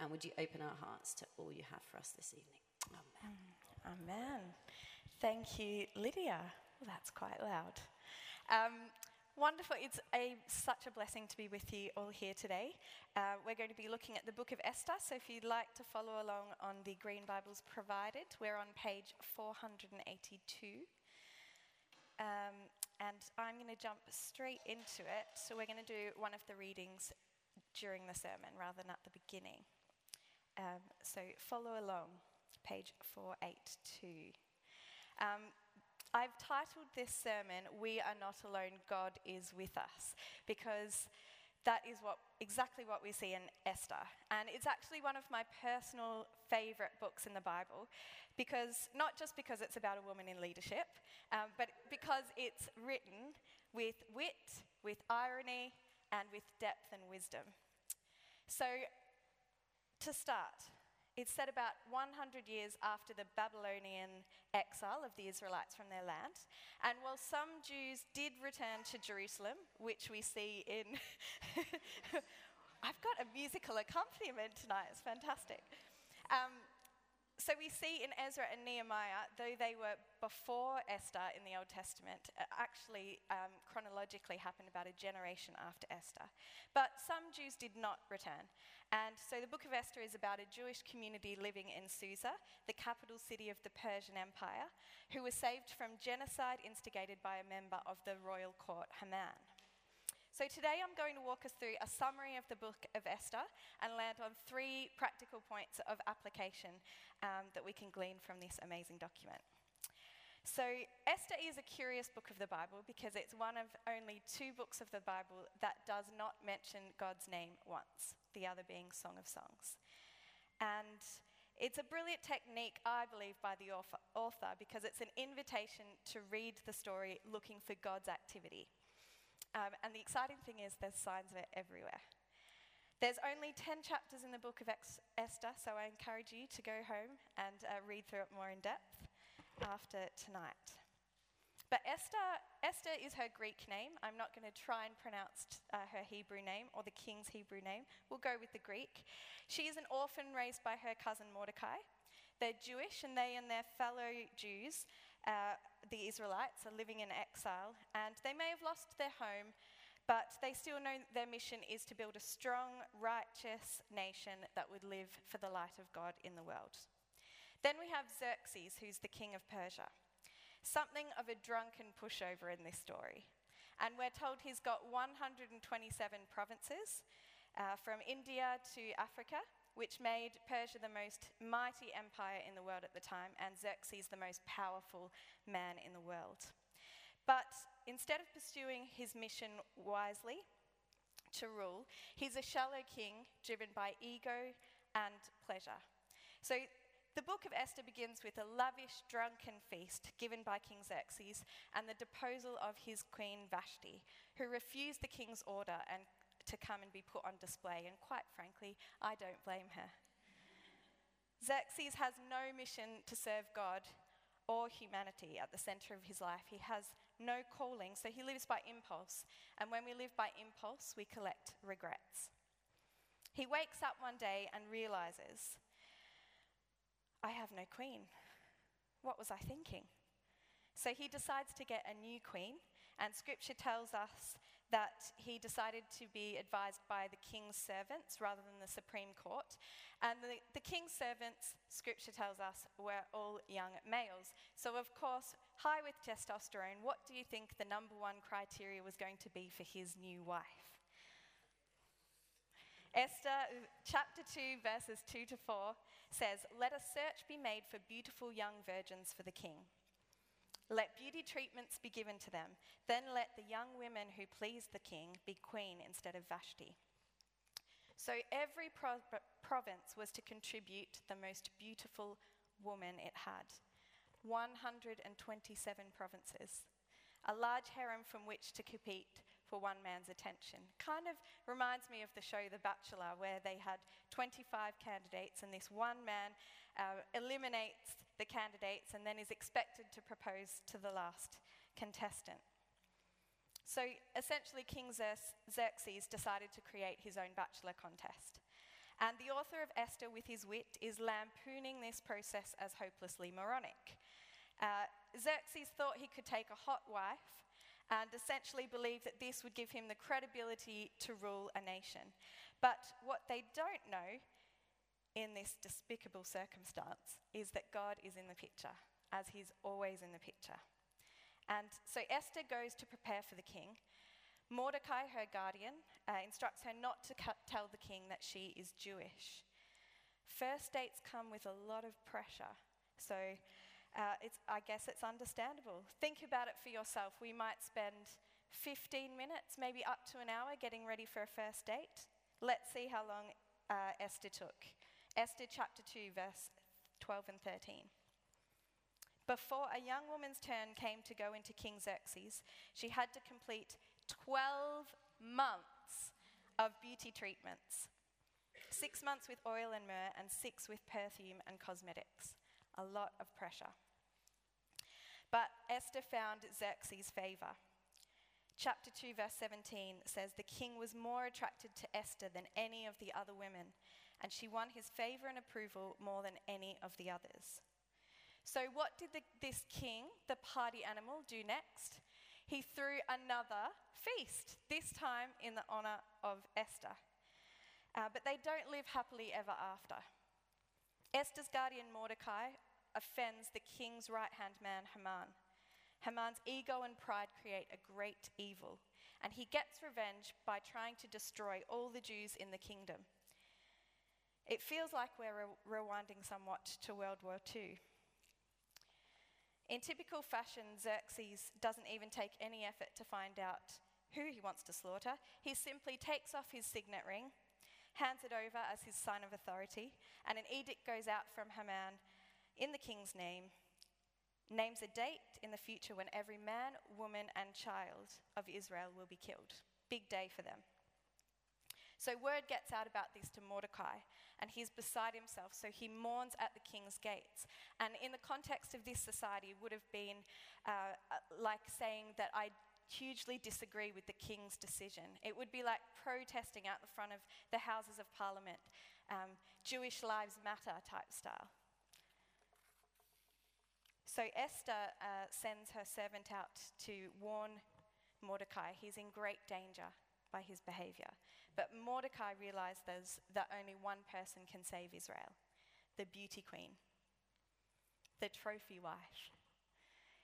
And would you open our hearts to all you have for us this evening? Amen. Amen. Thank you, Lydia. Well, that's quite loud. Um, wonderful. It's a, such a blessing to be with you all here today. Uh, we're going to be looking at the book of Esther, so if you'd like to follow along on the Green Bibles provided, we're on page 482. Um, and I'm going to jump straight into it. So we're going to do one of the readings during the sermon rather than at the beginning. Um, so follow along, page 482. Um, I've titled this sermon, We Are Not Alone, God is With Us, because that is what, exactly what we see in Esther. And it's actually one of my personal favourite books in the Bible, because not just because it's about a woman in leadership, um, but because it's written with wit, with irony, and with depth and wisdom. So, to start, it's set about 100 years after the Babylonian exile of the Israelites from their land. And while some Jews did return to Jerusalem, which we see in. I've got a musical accompaniment tonight, it's fantastic. Um, so we see in Ezra and Nehemiah, though they were before Esther in the Old Testament, actually um, chronologically happened about a generation after Esther. But some Jews did not return. And so the book of Esther is about a Jewish community living in Susa, the capital city of the Persian Empire, who were saved from genocide instigated by a member of the royal court, Haman. So today I'm going to walk us through a summary of the book of Esther and land on three practical points of application um, that we can glean from this amazing document. So, Esther is a curious book of the Bible because it's one of only two books of the Bible that does not mention God's name once, the other being Song of Songs. And it's a brilliant technique, I believe, by the author because it's an invitation to read the story looking for God's activity. Um, and the exciting thing is, there's signs of it everywhere. There's only 10 chapters in the book of Esther, so I encourage you to go home and uh, read through it more in depth after tonight. But Esther, Esther is her Greek name. I'm not going to try and pronounce uh, her Hebrew name or the king's Hebrew name. We'll go with the Greek. She is an orphan raised by her cousin Mordecai. They're Jewish, and they and their fellow Jews uh, the Israelites are living in exile, and they may have lost their home, but they still know their mission is to build a strong, righteous nation that would live for the light of God in the world. Then we have Xerxes, who's the king of Persia. Something of a drunken pushover in this story. And we're told he's got 127 provinces, uh, from India to Africa, which made Persia the most mighty empire in the world at the time and Xerxes the most powerful man in the world. But instead of pursuing his mission wisely to rule, he's a shallow king driven by ego and pleasure. So the book of Esther begins with a lavish drunken feast given by King Xerxes and the deposal of his queen Vashti, who refused the king's order and to come and be put on display, and quite frankly, I don't blame her. Xerxes has no mission to serve God or humanity at the center of his life. He has no calling, so he lives by impulse. And when we live by impulse, we collect regrets. He wakes up one day and realizes, I have no queen. What was I thinking? So he decides to get a new queen, and scripture tells us that he decided to be advised by the king's servants rather than the Supreme Court. And the, the king's servants, scripture tells us, were all young males. So, of course, high with testosterone, what do you think the number one criteria was going to be for his new wife? Esther chapter 2, verses 2 to 4 says, Let a search be made for beautiful young virgins for the king. Let beauty treatments be given to them. Then let the young women who please the king be queen instead of Vashti. So every pro- province was to contribute the most beautiful woman it had. 127 provinces. A large harem from which to compete for one man's attention. Kind of reminds me of the show The Bachelor, where they had 25 candidates and this one man uh, eliminates the candidates and then is expected to propose to the last contestant. So essentially, King Xerxes decided to create his own bachelor contest. And the author of Esther, with his wit, is lampooning this process as hopelessly moronic. Uh, Xerxes thought he could take a hot wife and essentially believed that this would give him the credibility to rule a nation. But what they don't know in this despicable circumstance is that God is in the picture, as he's always in the picture. And so Esther goes to prepare for the king. Mordecai, her guardian, uh, instructs her not to tell the king that she is Jewish. First dates come with a lot of pressure. So uh, I guess it's understandable. Think about it for yourself. We might spend 15 minutes, maybe up to an hour, getting ready for a first date. Let's see how long uh, Esther took. Esther chapter 2, verse 12 and 13. Before a young woman's turn came to go into King Xerxes, she had to complete 12 months of beauty treatments six months with oil and myrrh, and six with perfume and cosmetics. A lot of pressure. But Esther found Xerxes' favor. Chapter 2, verse 17 says, The king was more attracted to Esther than any of the other women, and she won his favor and approval more than any of the others. So, what did the, this king, the party animal, do next? He threw another feast, this time in the honor of Esther. Uh, but they don't live happily ever after. Esther's guardian Mordecai offends the king's right hand man, Haman. Haman's ego and pride create a great evil, and he gets revenge by trying to destroy all the Jews in the kingdom. It feels like we're re- rewinding somewhat to World War II. In typical fashion, Xerxes doesn't even take any effort to find out who he wants to slaughter. He simply takes off his signet ring, hands it over as his sign of authority, and an edict goes out from Haman in the king's name, names a date in the future when every man, woman, and child of Israel will be killed. Big day for them. So word gets out about this to Mordecai, and he's beside himself, so he mourns at the king's gates. And in the context of this society, would have been uh, uh, like saying that I hugely disagree with the king's decision. It would be like protesting out the front of the Houses of Parliament, um, Jewish Lives Matter type style. So Esther uh, sends her servant out to warn Mordecai. He's in great danger by his behavior. But Mordecai realizes that only one person can save Israel the beauty queen, the trophy wife.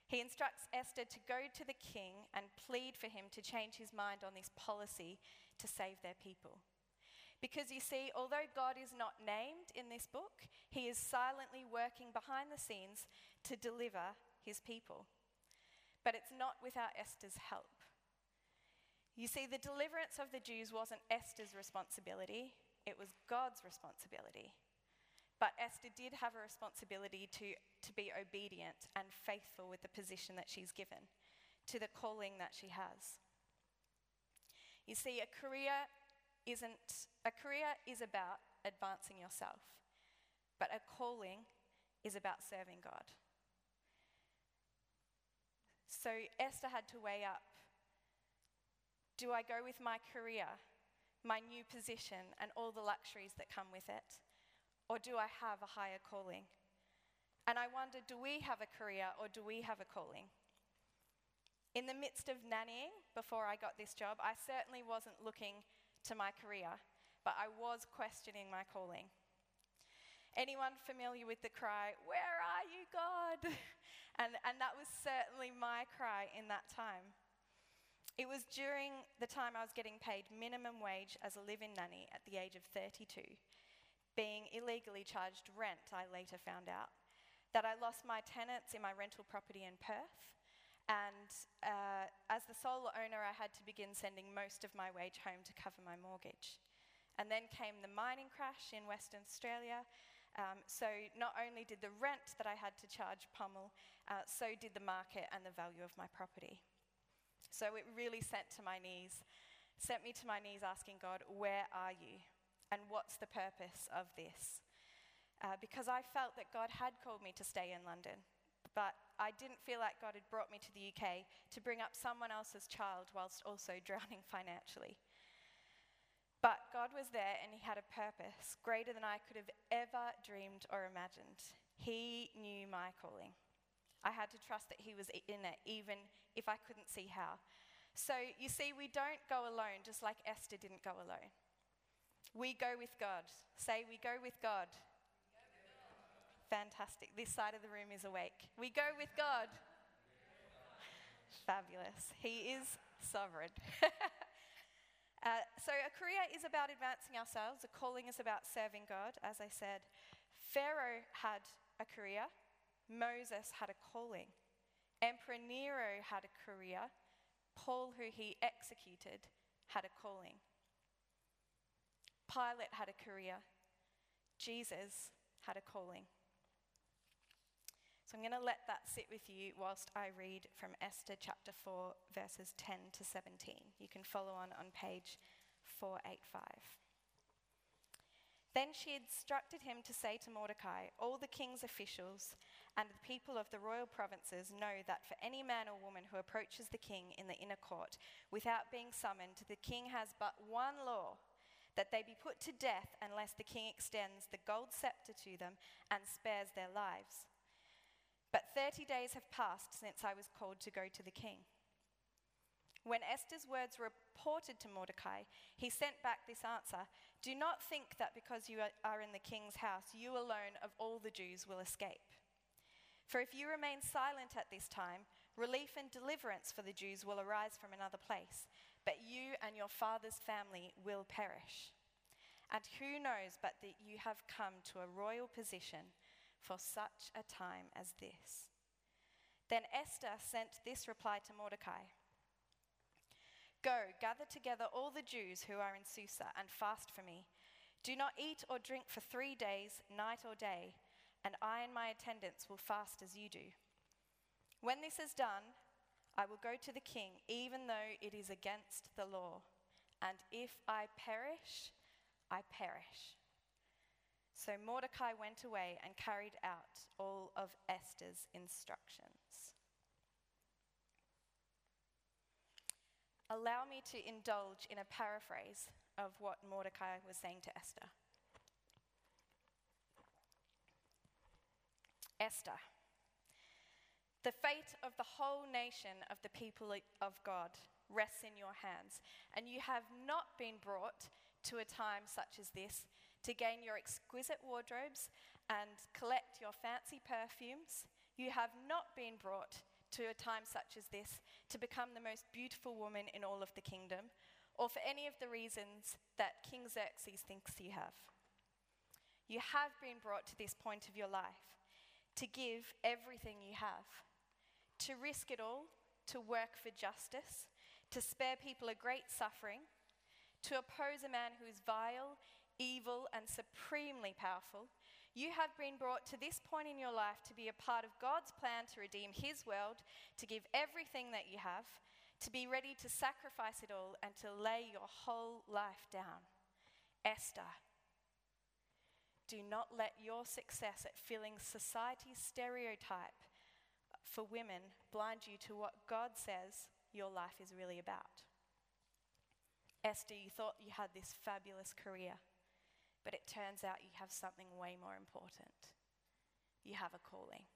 He instructs Esther to go to the king and plead for him to change his mind on this policy to save their people. Because you see, although God is not named in this book, he is silently working behind the scenes to deliver his people. But it's not without Esther's help. You see, the deliverance of the Jews wasn't Esther's responsibility, it was God's responsibility. But Esther did have a responsibility to, to be obedient and faithful with the position that she's given, to the calling that she has. You see, a career isn't a career is about advancing yourself, but a calling is about serving God. So Esther had to weigh up do I go with my career, my new position, and all the luxuries that come with it? Or do I have a higher calling? And I wonder do we have a career or do we have a calling? In the midst of nannying, before I got this job, I certainly wasn't looking to my career, but I was questioning my calling. Anyone familiar with the cry, Where are you, God? And, and that was certainly my cry in that time. It was during the time I was getting paid minimum wage as a live in nanny at the age of 32, being illegally charged rent, I later found out, that I lost my tenants in my rental property in Perth. And uh, as the sole owner, I had to begin sending most of my wage home to cover my mortgage. And then came the mining crash in Western Australia. Um, so not only did the rent that I had to charge pummel, uh, so did the market and the value of my property. So it really sent to my knees, sent me to my knees asking God, where are you? And what's the purpose of this? Uh, because I felt that God had called me to stay in London, but I didn't feel like God had brought me to the UK to bring up someone else's child whilst also drowning financially. But God was there and He had a purpose greater than I could have ever dreamed or imagined. He knew my calling. I had to trust that He was in it, even if I couldn't see how. So you see, we don't go alone, just like Esther didn't go alone. We go with God. Say, we go with God. Fantastic. This side of the room is awake. We go with God. Fabulous. He is sovereign. Uh, so, a career is about advancing ourselves, a calling is about serving God, as I said. Pharaoh had a career, Moses had a calling. Emperor Nero had a career, Paul, who he executed, had a calling. Pilate had a career, Jesus had a calling. So I'm going to let that sit with you whilst I read from Esther chapter 4, verses 10 to 17. You can follow on on page 485. Then she instructed him to say to Mordecai, All the king's officials and the people of the royal provinces know that for any man or woman who approaches the king in the inner court without being summoned, the king has but one law that they be put to death unless the king extends the gold scepter to them and spares their lives. But 30 days have passed since I was called to go to the king. When Esther's words were reported to Mordecai, he sent back this answer Do not think that because you are in the king's house, you alone of all the Jews will escape. For if you remain silent at this time, relief and deliverance for the Jews will arise from another place, but you and your father's family will perish. And who knows but that you have come to a royal position for such a time as this. Then Esther sent this reply to Mordecai Go, gather together all the Jews who are in Susa and fast for me. Do not eat or drink for three days, night or day, and I and my attendants will fast as you do. When this is done, I will go to the king, even though it is against the law. And if I perish, I perish. So Mordecai went away and carried out all of Esther's instructions. Allow me to indulge in a paraphrase of what Mordecai was saying to Esther. Esther, the fate of the whole nation of the people of God rests in your hands, and you have not been brought to a time such as this to gain your exquisite wardrobes and collect your fancy perfumes. You have not been brought to a time such as this to become the most beautiful woman in all of the kingdom, or for any of the reasons that King Xerxes thinks you have. You have been brought to this point of your life to give everything you have, to risk it all, to work for justice, to spare people a great suffering, to oppose a man who is vile, evil, and supremely powerful, you have been brought to this point in your life to be a part of God's plan to redeem His world, to give everything that you have, to be ready to sacrifice it all, and to lay your whole life down. Esther, do not let your success at filling society's stereotype for women blind you to what God says your life is really about. Esther, you thought you had this fabulous career. But it turns out you have something way more important. You have a calling.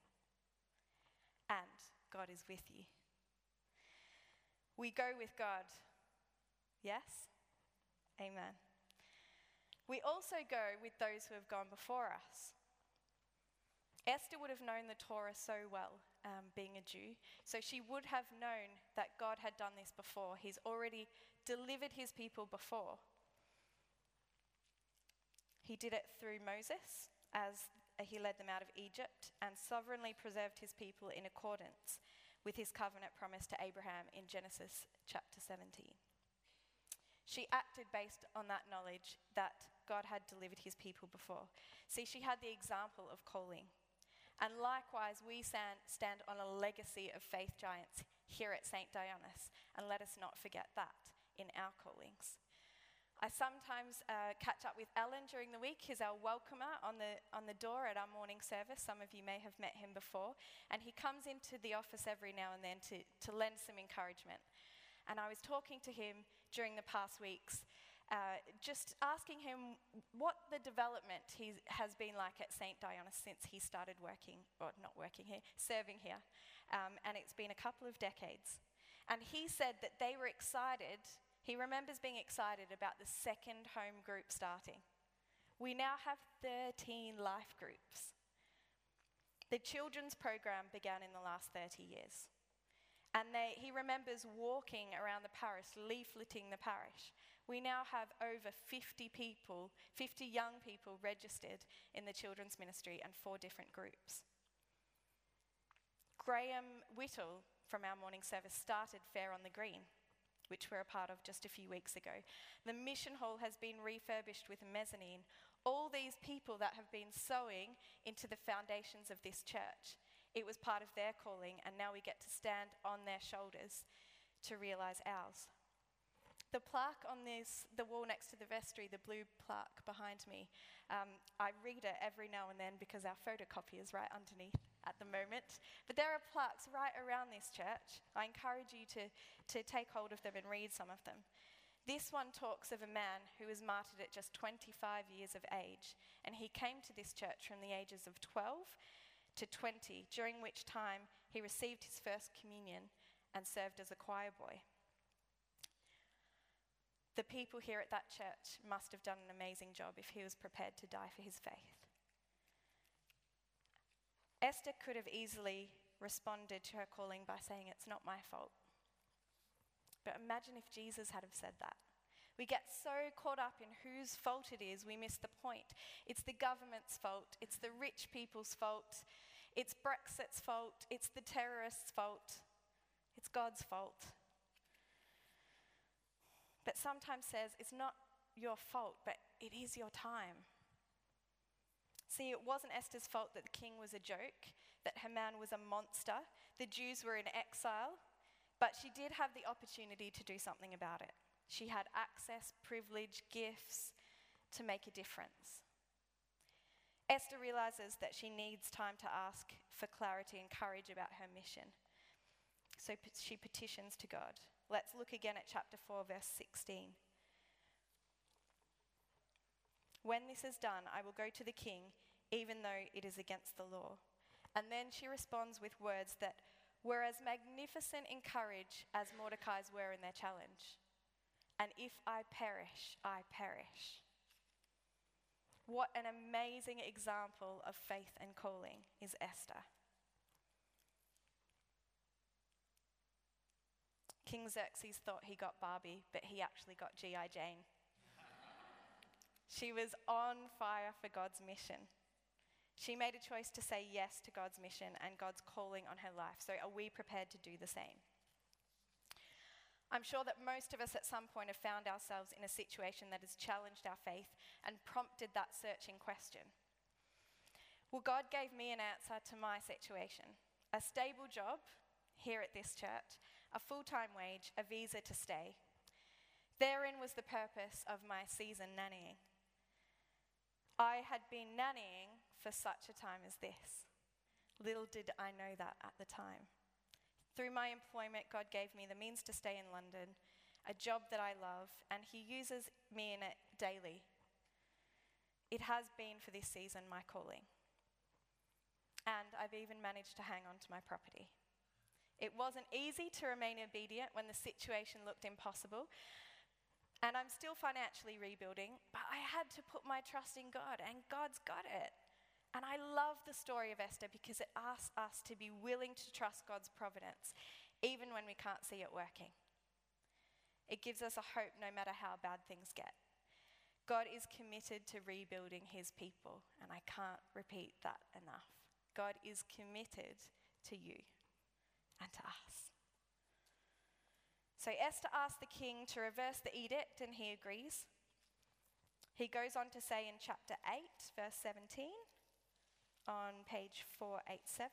And God is with you. We go with God. Yes? Amen. We also go with those who have gone before us. Esther would have known the Torah so well, um, being a Jew, so she would have known that God had done this before. He's already delivered his people before. He did it through Moses as he led them out of Egypt and sovereignly preserved his people in accordance with his covenant promise to Abraham in Genesis chapter 17. She acted based on that knowledge that God had delivered his people before. See, she had the example of calling. And likewise, we stand, on a legacy of faith giants here at St. Dionis, and let us not forget that in our callings. I sometimes uh, catch up with Alan during the week. He's our welcomer on the, on the door at our morning service. Some of you may have met him before. And he comes into the office every now and then to, to lend some encouragement. And I was talking to him during the past weeks, uh, just asking him what the development he has been like at St. Dionis since he started working, or not working here, serving here. Um, and it's been a couple of decades. And he said that they were excited, he remembers being excited about the second home group starting. We now have 13 life groups. The children's program began in the last 30 years. And they, he remembers walking around the parish, leafleting the parish. We now have over 50 people, 50 young people registered in the children's ministry and four different groups. Graham Whittle from our morning service started Fair on the Green, which we're a part of just a few weeks ago. The mission hall has been refurbished with mezzanine. All these people that have been sowing into the foundations of this church it was part of their calling, and now we get to stand on their shoulders to realize ours. The plaque on this, the wall next to the vestry, the blue plaque behind me, um, I read it every now and then because our photocopy is right underneath at the moment. But there are plaques right around this church. I encourage you to, to take hold of them and read some of them. This one talks of a man who was martyred at just 25 years of age, and he came to this church from the ages of 12 to 20, during which time he received his first communion and served as a choir boy. The people here at that church must have done an amazing job if he was prepared to die for his faith. Esther could have easily responded to her calling by saying, It's not my fault. But imagine if Jesus had have said that. We get so caught up in whose fault it is, we miss the point. It's the government's fault, it's the rich people's fault, it's Brexit's fault, it's the terrorists' fault, it's God's fault. But sometimes says it's not your fault, but it is your time. See, it wasn't Esther's fault that the king was a joke, that Haman was a monster, the Jews were in exile, but she did have the opportunity to do something about it. She had access, privilege, gifts to make a difference. Esther realizes that she needs time to ask for clarity and courage about her mission. So she petitions to God. Let's look again at chapter 4, verse 16. When this is done, I will go to the king, even though it is against the law. And then she responds with words that were as magnificent in courage as Mordecai's were in their challenge. And if I perish, I perish. What an amazing example of faith and calling is Esther. King Xerxes thought he got Barbie, but he actually got G.I. Jane. she was on fire for God's mission. She made a choice to say yes to God's mission and God's calling on her life. So, are we prepared to do the same? I'm sure that most of us at some point have found ourselves in a situation that has challenged our faith and prompted that searching question. Well, God gave me an answer to my situation a stable job here at this church, a full time wage, a visa to stay. Therein was the purpose of my season nannying. I had been nannying for such a time as this. Little did I know that at the time. Through my employment, God gave me the means to stay in London, a job that I love, and He uses me in it daily. It has been for this season my calling. And I've even managed to hang on to my property. It wasn't easy to remain obedient when the situation looked impossible. And I'm still financially rebuilding, but I had to put my trust in God, and God's got it. And I love the story of Esther because it asks us to be willing to trust God's providence, even when we can't see it working. It gives us a hope no matter how bad things get. God is committed to rebuilding his people, and I can't repeat that enough. God is committed to you and to us. So Esther asks the king to reverse the edict, and he agrees. He goes on to say in chapter 8, verse 17 on page 487.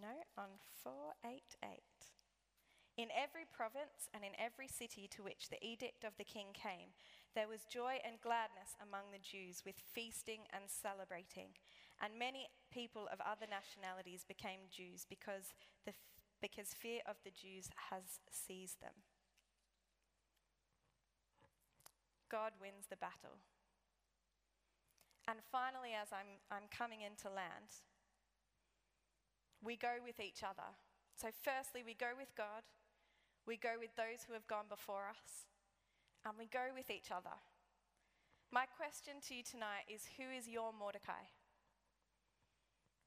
No, on 488. In every province and in every city to which the edict of the king came, there was joy and gladness among the Jews with feasting and celebrating. And many people of other nationalities became Jews because the, because fear of the Jews has seized them. God wins the battle. And finally, as I'm, I'm coming into land, we go with each other. So, firstly, we go with God, we go with those who have gone before us, and we go with each other. My question to you tonight is Who is your Mordecai?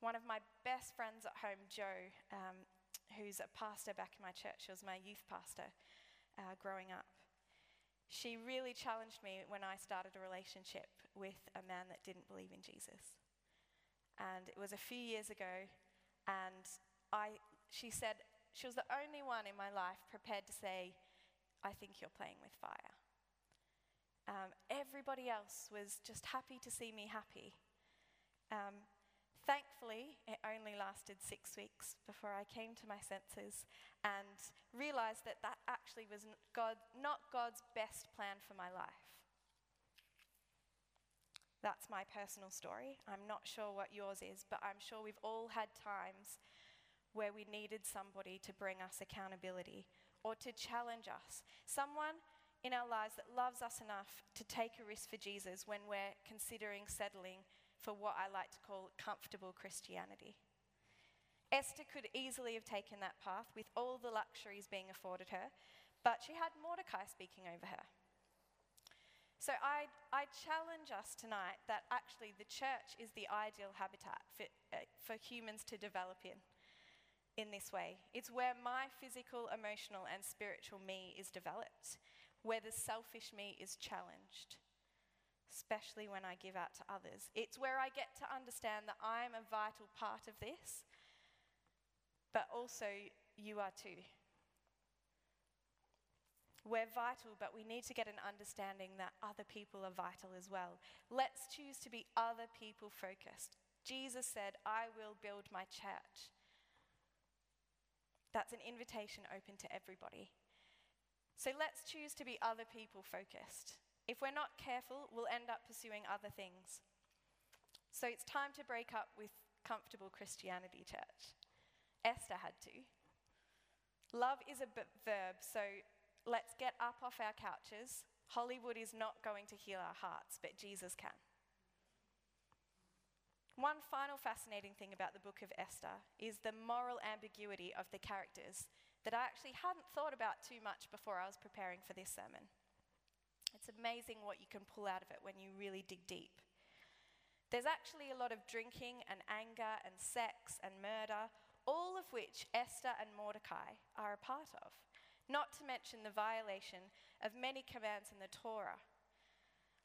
One of my best friends at home, Joe, um, who's a pastor back in my church, she was my youth pastor uh, growing up. She really challenged me when I started a relationship with a man that didn't believe in Jesus. And it was a few years ago, and I, she said, she was the only one in my life prepared to say, I think you're playing with fire. Um, everybody else was just happy to see me happy. Um, Thankfully, it only lasted six weeks before I came to my senses and realized that that actually was God, not God's best plan for my life. That's my personal story. I'm not sure what yours is, but I'm sure we've all had times where we needed somebody to bring us accountability or to challenge us. Someone in our lives that loves us enough to take a risk for Jesus when we're considering settling for what I like to call comfortable Christianity. Esther could easily have taken that path with all the luxuries being afforded her, but she had Mordecai speaking over her. So I, I challenge us tonight that actually the church is the ideal habitat for, uh, for humans to develop in, in this way. It's where my physical, emotional, and spiritual me is developed, where the selfish me is challenged especially when I give out to others. It's where I get to understand that I am a vital part of this, but also you are too. We're vital, but we need to get an understanding that other people are vital as well. Let's choose to be other people focused. Jesus said, I will build my church. That's an invitation open to everybody. So let's choose to be other people focused. If we're not careful, we'll end up pursuing other things. So it's time to break up with comfortable Christianity, church. Esther had to. Love is a b- verb, so let's get up off our couches. Hollywood is not going to heal our hearts, but Jesus can. One final fascinating thing about the book of Esther is the moral ambiguity of the characters that I actually hadn't thought about too much before I was preparing for this sermon. It's amazing what you can pull out of it when you really dig deep. There's actually a lot of drinking and anger and sex and murder, all of which Esther and Mordecai are a part of, not to mention the violation of many commands in the Torah,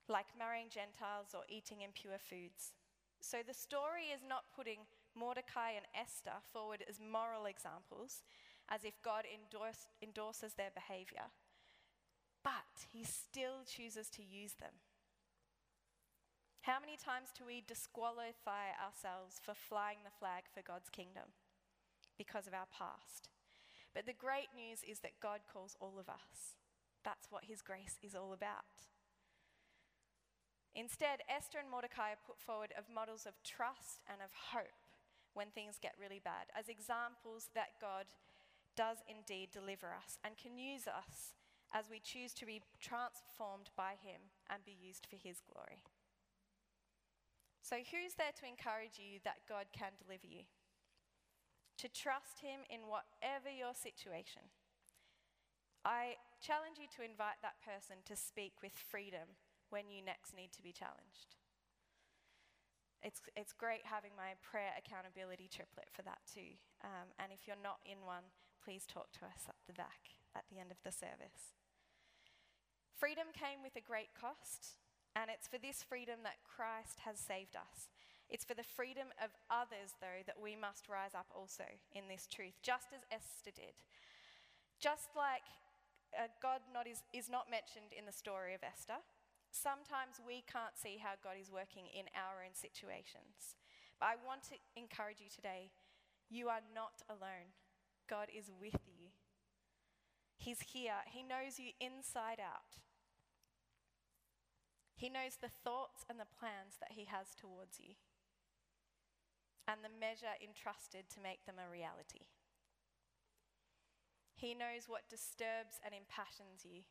like marrying Gentiles or eating impure foods. So the story is not putting Mordecai and Esther forward as moral examples, as if God endorse, endorses their behavior but he still chooses to use them. How many times do we disqualify ourselves for flying the flag for God's kingdom because of our past? But the great news is that God calls all of us. That's what his grace is all about. Instead, Esther and Mordecai are put forward of models of trust and of hope when things get really bad, as examples that God does indeed deliver us and can use us as we choose to be transformed by Him and be used for His glory. So, who's there to encourage you that God can deliver you? To trust Him in whatever your situation. I challenge you to invite that person to speak with freedom when you next need to be challenged. It's, it's great having my prayer accountability triplet for that too. Um, and if you're not in one, please talk to us at the back at the end of the service. Freedom came with a great cost, and it's for this freedom that Christ has saved us. It's for the freedom of others, though, that we must rise up also in this truth, just as Esther did. Just like uh, God not is, is not mentioned in the story of Esther, sometimes we can't see how God is working in our own situations. But I want to encourage you today you are not alone, God is with you. He's here, He knows you inside out. He knows the thoughts and the plans that He has towards you and the measure entrusted to make them a reality. He knows what disturbs and impassions you.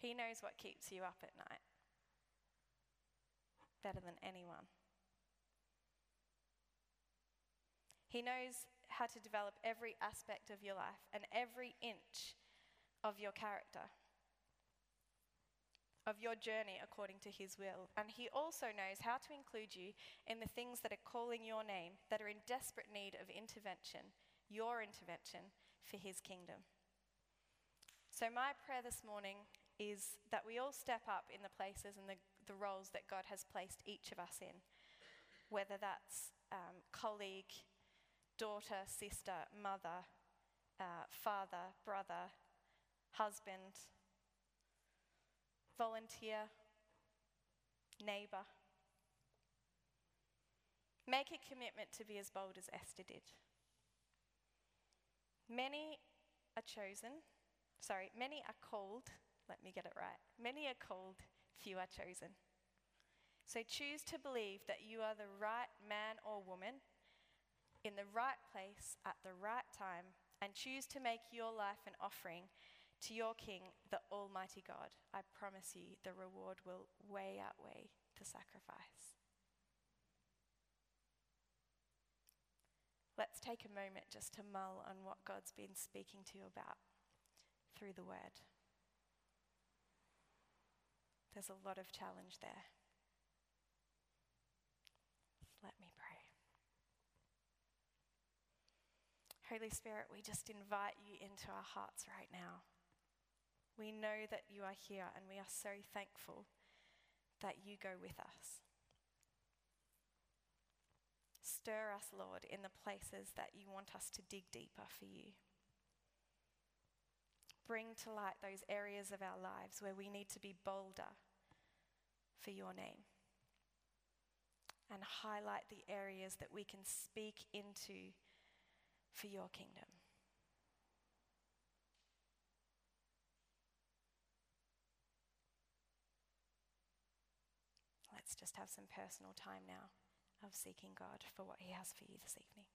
He knows what keeps you up at night better than anyone. He knows how to develop every aspect of your life and every inch of your character, of your journey according to His will. And He also knows how to include you in the things that are calling your name, that are in desperate need of intervention, your intervention for His kingdom. So, my prayer this morning is that we all step up in the places and the, the roles that God has placed each of us in, whether that's um, colleague, daughter, sister, mother, uh, father, brother, husband, volunteer, neighbour. Make a commitment to be as bold as Esther did. Many are chosen, sorry, many are called, let me get it right. Many are called, few are chosen. So choose to believe that you are the right man or woman in the right place at the right time and choose to make your life an offering to your King, the Almighty God, I promise you the reward will way outweigh the sacrifice. Let's take a moment just to mull on what God's been speaking to you about through the Word. There's a lot of challenge there. Let me pray. Holy Spirit, we just invite you into our hearts right now. We know that you are here and we are so thankful that you go with us. Stir us, Lord, in the places that you want us to dig deeper for you. Bring to light those areas of our lives where we need to be bolder for your name. And highlight the areas that we can speak into for your kingdom. Let's just have some personal time now of seeking God for what He has for you this evening.